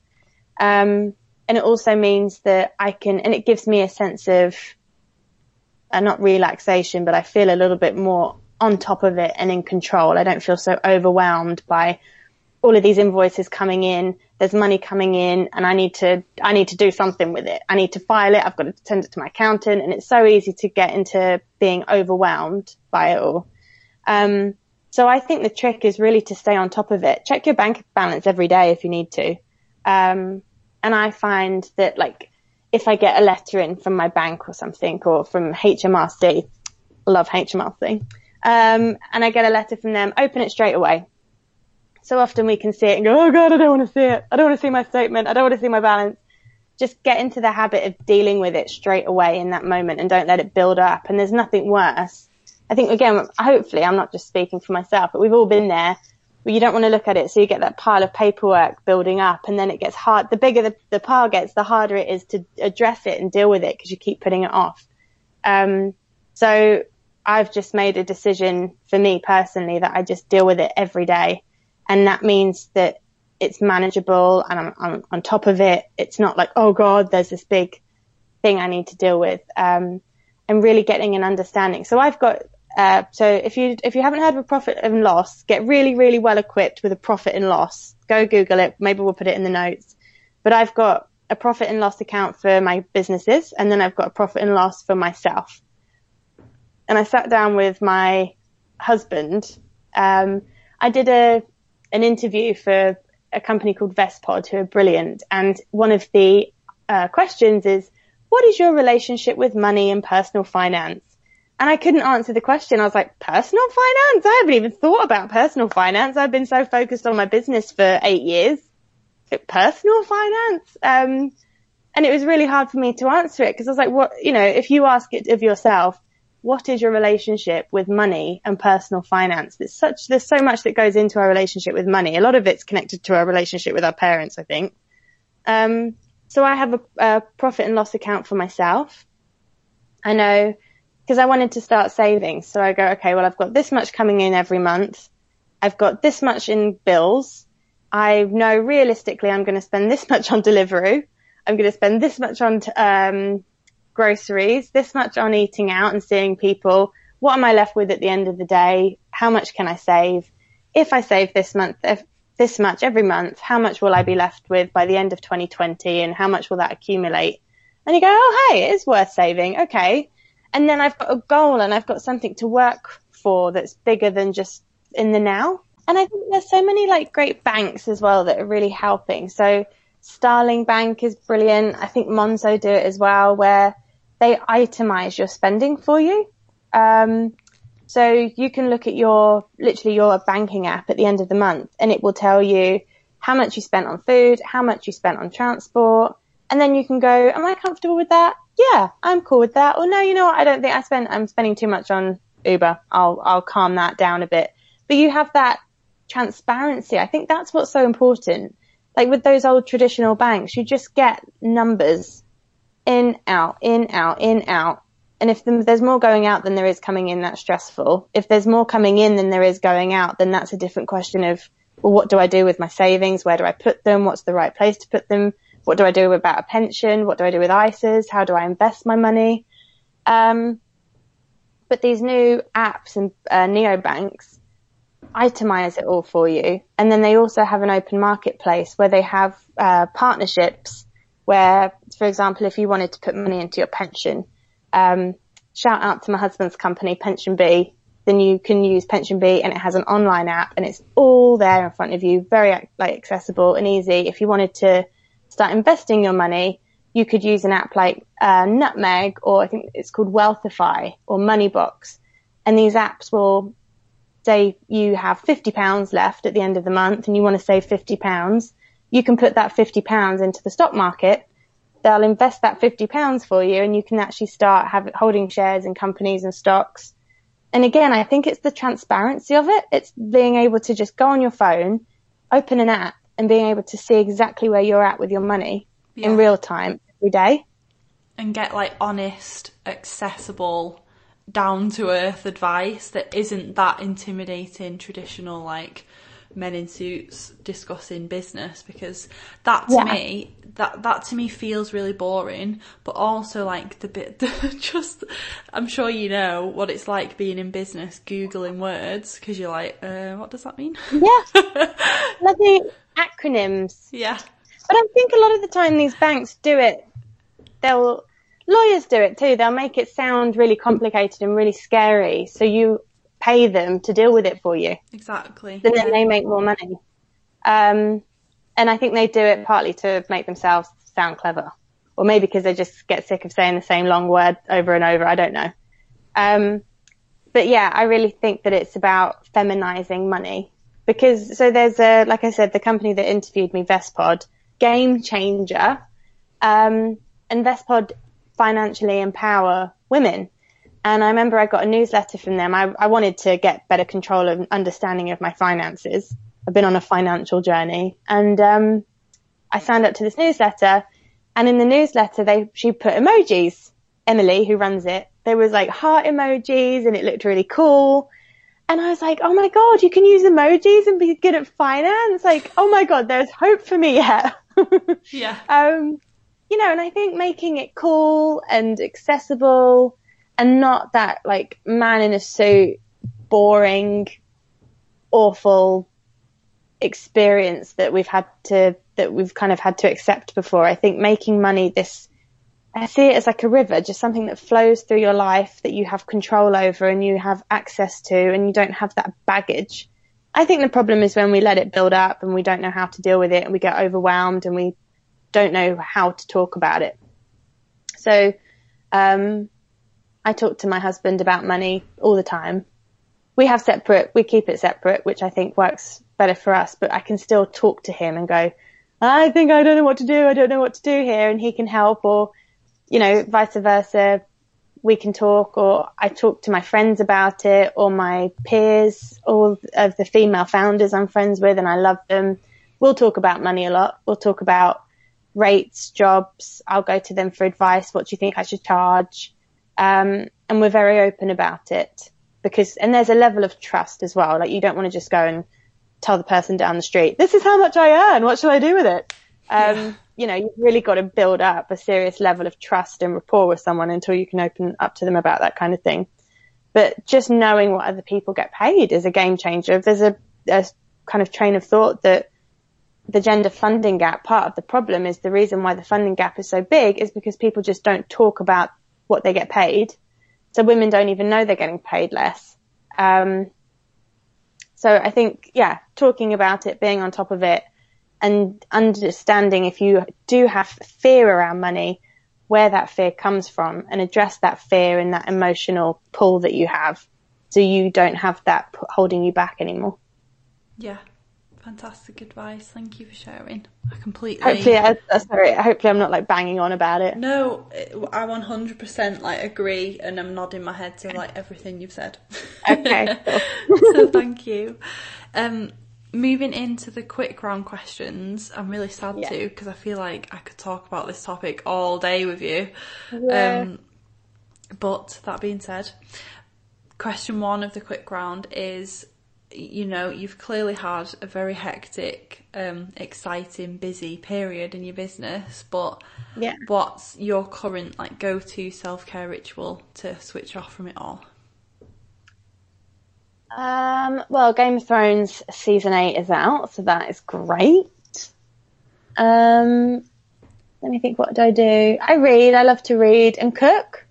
Um, and it also means that I can, and it gives me a sense of, uh, not relaxation, but I feel a little bit more on top of it and in control. I don't feel so overwhelmed by all of these invoices coming in. There's money coming in and I need to, I need to do something with it. I need to file it. I've got to send it to my accountant and it's so easy to get into being overwhelmed by it all. Um, so I think the trick is really to stay on top of it. Check your bank balance every day if you need to. Um, and I find that like, if I get a letter in from my bank or something or from HMRC, love HMRC, um, and I get a letter from them, open it straight away so often we can see it and go, oh God, I don't want to see it. I don't want to see my statement. I don't want to see my balance. Just get into the habit of dealing with it straight away in that moment and don't let it build up. And there's nothing worse. I think again, hopefully I'm not just speaking for myself, but we've all been there where you don't want to look at it. So you get that pile of paperwork building up and then it gets hard. The bigger the, the pile gets, the harder it is to address it and deal with it because you keep putting it off. Um, so I've just made a decision for me personally that I just deal with it every day and that means that it's manageable and I'm, I'm, on top of it. It's not like, oh God, there's this big thing I need to deal with. Um, and really getting an understanding. So I've got, uh, so if you, if you haven't heard of a profit and loss, get really, really well equipped with a profit and loss. Go Google it. Maybe we'll put it in the notes. But I've got a profit and loss account for my businesses and then I've got a profit and loss for myself. And I sat down with my husband. Um, I did a, an interview for a company called Vestpod who are brilliant. And one of the uh, questions is, what is your relationship with money and personal finance? And I couldn't answer the question. I was like, personal finance? I haven't even thought about personal finance. I've been so focused on my business for eight years. Personal finance? Um, and it was really hard for me to answer it because I was like, what, you know, if you ask it of yourself, what is your relationship with money and personal finance? There's such, there's so much that goes into our relationship with money. A lot of it's connected to our relationship with our parents, I think. Um, so I have a, a profit and loss account for myself. I know because I wanted to start saving. So I go, okay, well, I've got this much coming in every month. I've got this much in bills. I know realistically I'm going to spend this (laughs) much on Deliveroo. I'm going to spend this much on um, groceries, this much on eating out and seeing people. What am I left with at the end of the day? How much can I save? If I save this month, if this much every month, how much will I be left with by the end of 2020 and how much will that accumulate? And you go, oh, hey, it is worth saving. Okay. And then I've got a goal and I've got something to work for that's bigger than just in the now. And I think there's so many like great banks as well that are really helping. So Starling Bank is brilliant. I think Monzo do it as well, where they itemize your spending for you. Um, so you can look at your, literally your banking app at the end of the month and it will tell you how much you spent on food, how much you spent on transport. And then you can go, am I comfortable with that? Yeah, I'm cool with that. Or no, you know what? I don't think I spend, I'm spending too much on Uber. I'll, I'll calm that down a bit. But you have that transparency. I think that's what's so important. Like with those old traditional banks, you just get numbers in, out, in, out, in, out. And if there's more going out than there is coming in, that's stressful. If there's more coming in than there is going out, then that's a different question of, well, what do I do with my savings? Where do I put them? What's the right place to put them? What do I do about a pension? What do I do with ISAs? How do I invest my money? Um, but these new apps and uh, neobanks itemize it all for you. And then they also have an open marketplace where they have uh, partnerships where, for example, if you wanted to put money into your pension, um, shout out to my husband's company, PensionBee, then you can use PensionBee and it has an online app and it's all there in front of you, very like accessible and easy. If you wanted to start investing your money, you could use an app like uh, Nutmeg or I think it's called Wealthify or Moneybox. And these apps will say you have £50 left at the end of the month and you want to save £50 you can put that fifty pounds into the stock market. They'll invest that fifty pounds for you, and you can actually start having holding shares in companies and stocks. And again, I think it's the transparency of it. It's being able to just go on your phone, open an app, and being able to see exactly where you're at with your money yeah. in real time every day. and get like honest, accessible, down to earth advice that isn't that intimidating, traditional like men in suits discussing business because that to Yeah. me that that to me feels really boring but also like the bit (laughs) just I'm sure you know what it's like being in business googling words because you're like uh, what does that mean Yeah. (laughs) Bloody acronyms. yeah But I think a lot of the time these banks do it, they'll, lawyers do it too. They'll make it sound really complicated and really scary. So you pay them to deal with it for you. exactly And then they make more money. Um, and I think they do it partly to make themselves sound clever. Or maybe because they just get sick of saying the same long word over and over. I don't know. Um, but yeah, I really think that it's about feminizing money because so there's a, like I said, the company that interviewed me, Vestpod, game changer. Um, and Vestpod financially empower women. And I remember I got a newsletter from them. I, I wanted to get better control and understanding of my finances. I've been on a financial journey and, um, I signed up to this newsletter and in the newsletter they, she put emojis. Emily, who runs it, there was like heart emojis and it looked really cool. And I was like, oh my God, you can use emojis and be good at finance. Like, oh my God, there's hope for me yet. (laughs) yeah um, you know, and I think making it cool and accessible and not that like man in a suit, boring, awful experience that we've had to, that we've kind of had to accept before. I think making money this, I see it as like a river, just something that flows through your life that you have control over and you have access to and you don't have that baggage. I think the problem is when we let it build up and we don't know how to deal with it and we get overwhelmed and we don't know how to talk about it. So, um, I talk to my husband about money all the time. We have separate, we keep it separate, which I think works better for us, but I can still talk to him and go, I think I don't know what to do. I don't know what to do here. And he can help or, you know, vice versa. We can talk or I talk to my friends about it or my peers, all of the female founders I'm friends with and I love them. We'll talk about money a lot. We'll talk about rates, jobs. I'll go to them for advice. What do you think I should charge? Um, and we're very open about it because, and there's a level of trust as well. Like you don't want to just go and tell the person down the street, this is how much I earn. What should I do with it? Um, Yeah. You know, you've really got to build up a serious level of trust and rapport with someone until you can open up to them about that kind of thing. But just knowing what other people get paid is a game changer. There's a, a kind of train of thought that the gender funding gap, part of the problem is the reason why the funding gap is so big is because people just don't talk about what they get paid. So women don't even know they're getting paid less. Um, so I think, yeah, talking about it, being on top of it and understanding if you do have fear around money, where that fear comes from and address that fear and that emotional pull that you have so you don't have that holding you back anymore. yeah fantastic advice thank you for sharing I completely Hopefully, I, sorry, hopefully I'm not like banging on about it. No, I 100% like agree, and I'm nodding my head to like everything you've said. Okay, (laughs) so thank you. Um, moving into the quick round questions, I'm really sad Yeah. to because I feel like I could talk about this topic all day with you. Yeah. Um, but that being said, question one of the quick round is you know you've clearly had a very hectic um exciting busy period in your business but Yeah. what's your current like go-to self-care ritual to switch off from it all Um, well, Game of Thrones season eight is out, so that is great. Um, let me think. What do I do? I read. I love to read and cook.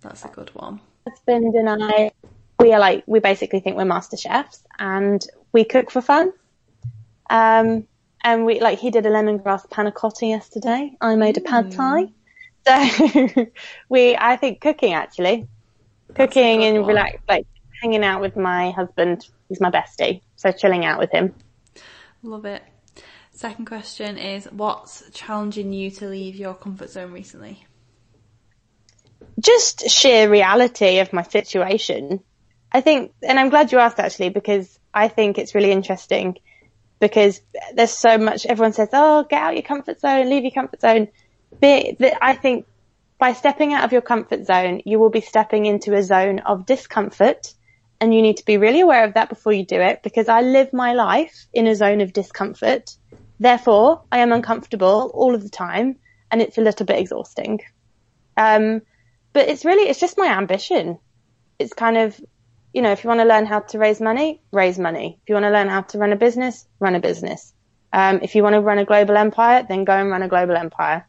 that's a good one Husband and I, we are like we basically think we're master chefs, and we cook for fun. Um, and we like he did a lemongrass panna cotta yesterday. I made a pad thai. So (laughs) we, I think cooking actually, cooking and relax, like hanging out with my husband. He's my bestie, so chilling out with him. love it second question is what's challenging you to leave your comfort zone recently just sheer reality of my situation. I think, and I'm glad you asked actually, because I think it's really interesting because there's so much, everyone says, oh, get out your comfort zone, leave your comfort zone. But I think by stepping out of your comfort zone, you will be stepping into a zone of discomfort and you need to be really aware of that before you do it because I live my life in a zone of discomfort. Therefore, I am uncomfortable all of the time and it's a little bit exhausting. Um, but it's really, it's just my ambition. It's kind of, you know, if you want to learn how to raise money, raise money. If you want to learn how to run a business, run a business. Um, if you want to run a global empire, then go and run a global empire.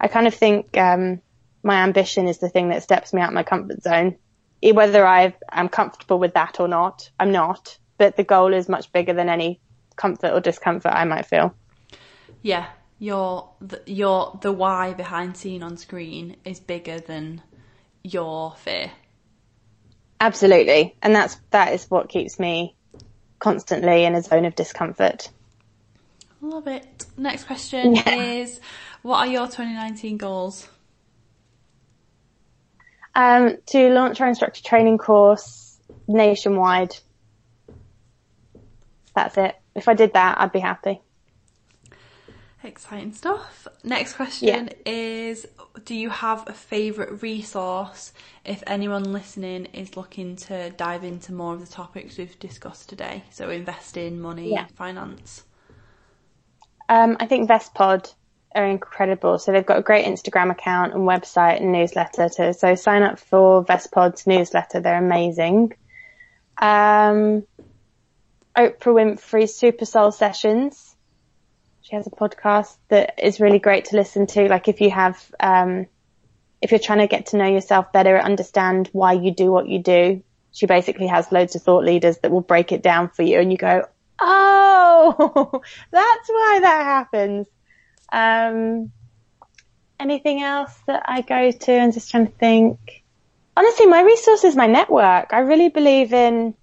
I kind of think, um, my ambition is the thing that steps me out my comfort zone. Whether I am comfortable with that or not, I'm not. But the goal is much bigger than any comfort or discomfort I might feel. Yeah, your the, your the why behind seen on screen is bigger than your fear. Absolutely, and that's that is what keeps me constantly in a zone of discomfort. Love it. Next question (laughs) yeah. is, what are your 2019 goals? Um, to launch our instructor training course nationwide. That's it. If I did that, I'd be happy. Exciting stuff. Next question yeah. is Do you have a favourite resource if anyone listening is looking to dive into more of the topics we've discussed today? So, investing, money, yeah. finance. Um, I think Vestpod are incredible. So they've got a great Instagram account and website and newsletter. To, so sign up for Vestpod's newsletter. They're amazing. Um, Oprah Winfrey's Super Soul Sessions. She has a podcast that is really great to listen to. Like if you have, um, if you're trying to get to know yourself better, understand why you do what you do, she basically has loads of thought leaders that will break it down for you and you go, oh, (laughs) that's why that happens. Um, anything else that I go to I'm just trying to think. Honestly, my resource is my network. I really believe in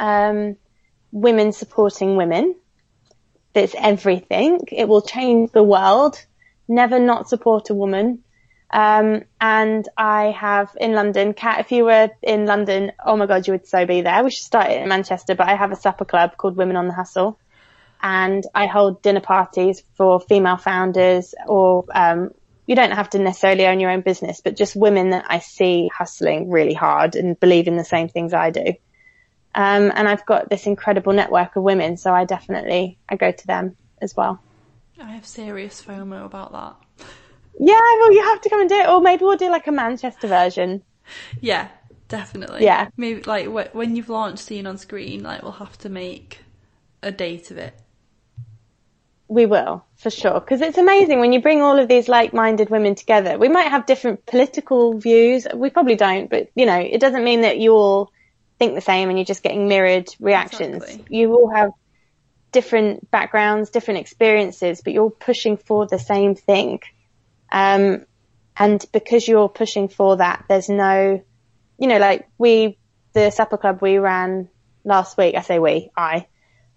um, women supporting women. That's everything. It will change the world. Never not support a woman. Um, and I have in London, Kat, if you were in London, oh my God, you would so be there. We should start it in Manchester, but I have a supper club called Women on the Hustle and I hold dinner parties for female founders or, um, you don't have to necessarily own your own business, but just women that I see hustling really hard and believe in the same things I do. Um, and I've got this incredible network of women, so I definitely, I go to them as well. I have serious FOMO about that. Yeah, well, you have to come and do it, or maybe we'll do like a Manchester version. Yeah, definitely. Yeah. Maybe like when you've launched Seen on Screen, like we'll have to make a date of it. We will, for sure. Because it's amazing when you bring all of these like-minded women together. We might have different political views. We probably don't, but you know, it doesn't mean that you all think the same and you're just getting mirrored reactions. Exactly. You all have different backgrounds, different experiences, but you're pushing for the same thing. Um, and because you're pushing for that, there's no, you know, like we, the supper club we ran last week, I say we, I,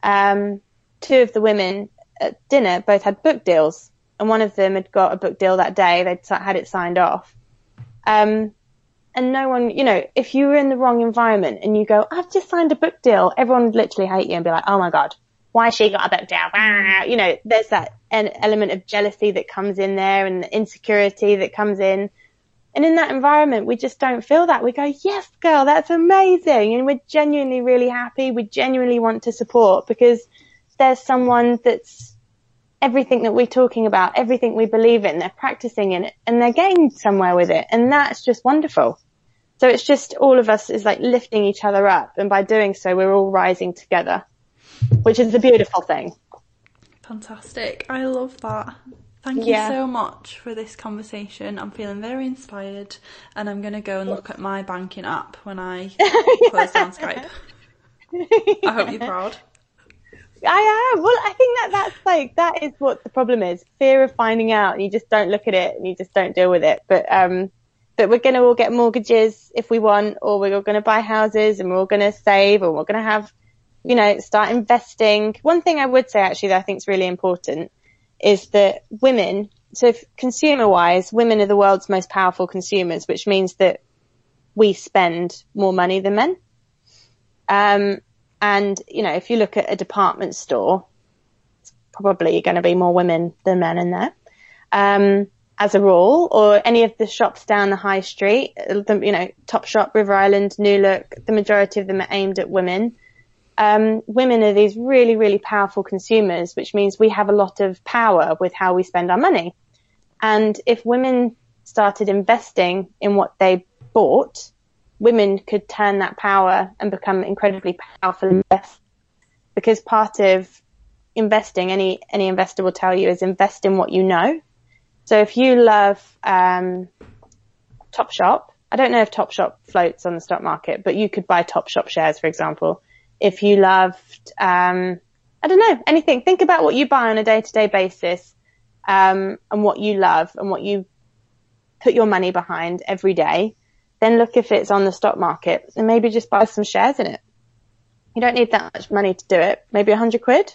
um, two of the women at dinner both had book deals, and one of them had got a book deal that day. They'd had it signed off. Um, and no one, you know, if you were in the wrong environment and you go, I've just signed a book deal, everyone would literally hate you and be like, oh my God, why she got a book deal? You know, there's that element of jealousy that comes in there and the insecurity that comes in. And in that environment, we just don't feel that. We go, yes, girl, that's amazing. And we're genuinely really happy. We genuinely want to support because there's someone that's everything that we're talking about, everything we believe in, they're practicing in it and they're getting somewhere with it. And that's just wonderful. So it's just all of us is like lifting each other up. And by doing so, we're all rising together, which is a beautiful thing. Fantastic. I love that. Thank you yeah. so much for this conversation. I'm feeling very inspired and I'm going to go and look at my banking app when I (laughs) close down Skype. I hope you're proud. I am. Well, I think that that's like that is what the problem is: fear of finding out. You just don't look at it and you just don't deal with it. But um, but we're going to all get mortgages if we want, or we're all going to buy houses and we're all going to save, or we're going to have, you know, start investing. One thing I would say actually that I think is really important is that women. So consumer wise, women are the world's most powerful consumers, which means that we spend more money than men. Um, and, you know, if you look at a department store, it's probably going to be more women than men in there. Um, as a rule, or any of the shops down the high street, the, you know, Topshop, River Island, New Look, the majority of them are aimed at women. Um, women are these really, really powerful consumers, which means we have a lot of power with how we spend our money. And if women started investing in what they bought, women could turn that power and become incredibly powerful. Because part of investing, any any investor will tell you, is invest in what you know. So if you love um, Topshop, I don't know if Topshop floats on the stock market, but you could buy Topshop shares, for example. If you loved, um, I don't know, anything, think about what you buy on a day to day basis, um, and what you love and what you put your money behind every day. Then look if it's on the stock market and maybe just buy some shares in it. You don't need that much money to do it. Maybe a hundred quid.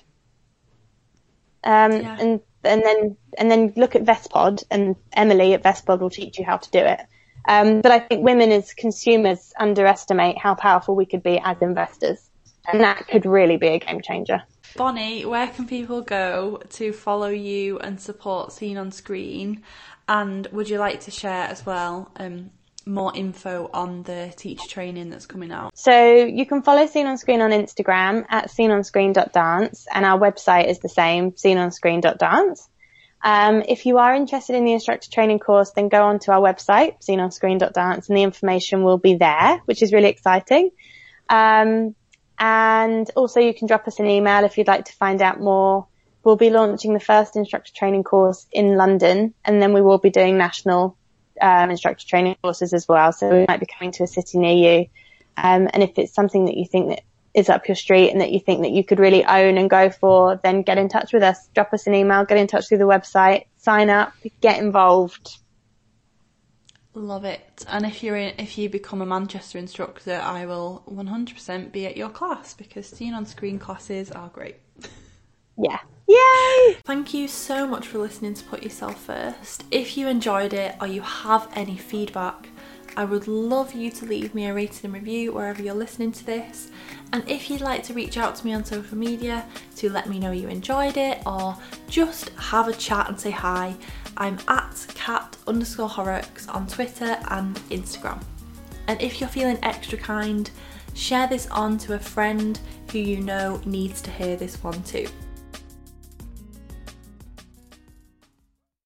Um, yeah. and, and then, and then look at Vestpod and Emily at Vestpod will teach you how to do it. Um, but I think women as consumers underestimate how powerful we could be as investors. And that could really be a game changer. Bonnie, where can people go to follow you and support Seen on Screen? And would you like to share as well um, more info on the teacher training that's coming out? So you can follow Seen on Screen on Instagram at seenonscreen.dance and our website is the same, seenonscreen.dance. Um, if you are interested in the instructor training course, then go on to our website, seenonscreen.dance, and the information will be there, which is really exciting. Um, and also you can drop us an email if you'd like to find out more. We'll be launching the first instructor training course in London, and then we will be doing national um, instructor training courses as well. So we might be coming to a city near you. Um, and if it's something that you think that is up your street and that you think that you could really own and go for, then get in touch with us. Drop us an email, get in touch through the website, sign up, get involved. Love it. And if you're in, if you become a Manchester instructor, I will 100% be at your class because Seen on Screen classes are great. Yeah. Yay! Thank you so much for listening to Put Yourself First. If you enjoyed it or you have any feedback, I would love you to leave me a rating and review wherever you're listening to this. And if you'd like to reach out to me on social media to let me know you enjoyed it or just have a chat and say hi, I'm at cat underscore horrocks on Twitter and Instagram. And if you're feeling extra kind, share this on to a friend who you know needs to hear this one too.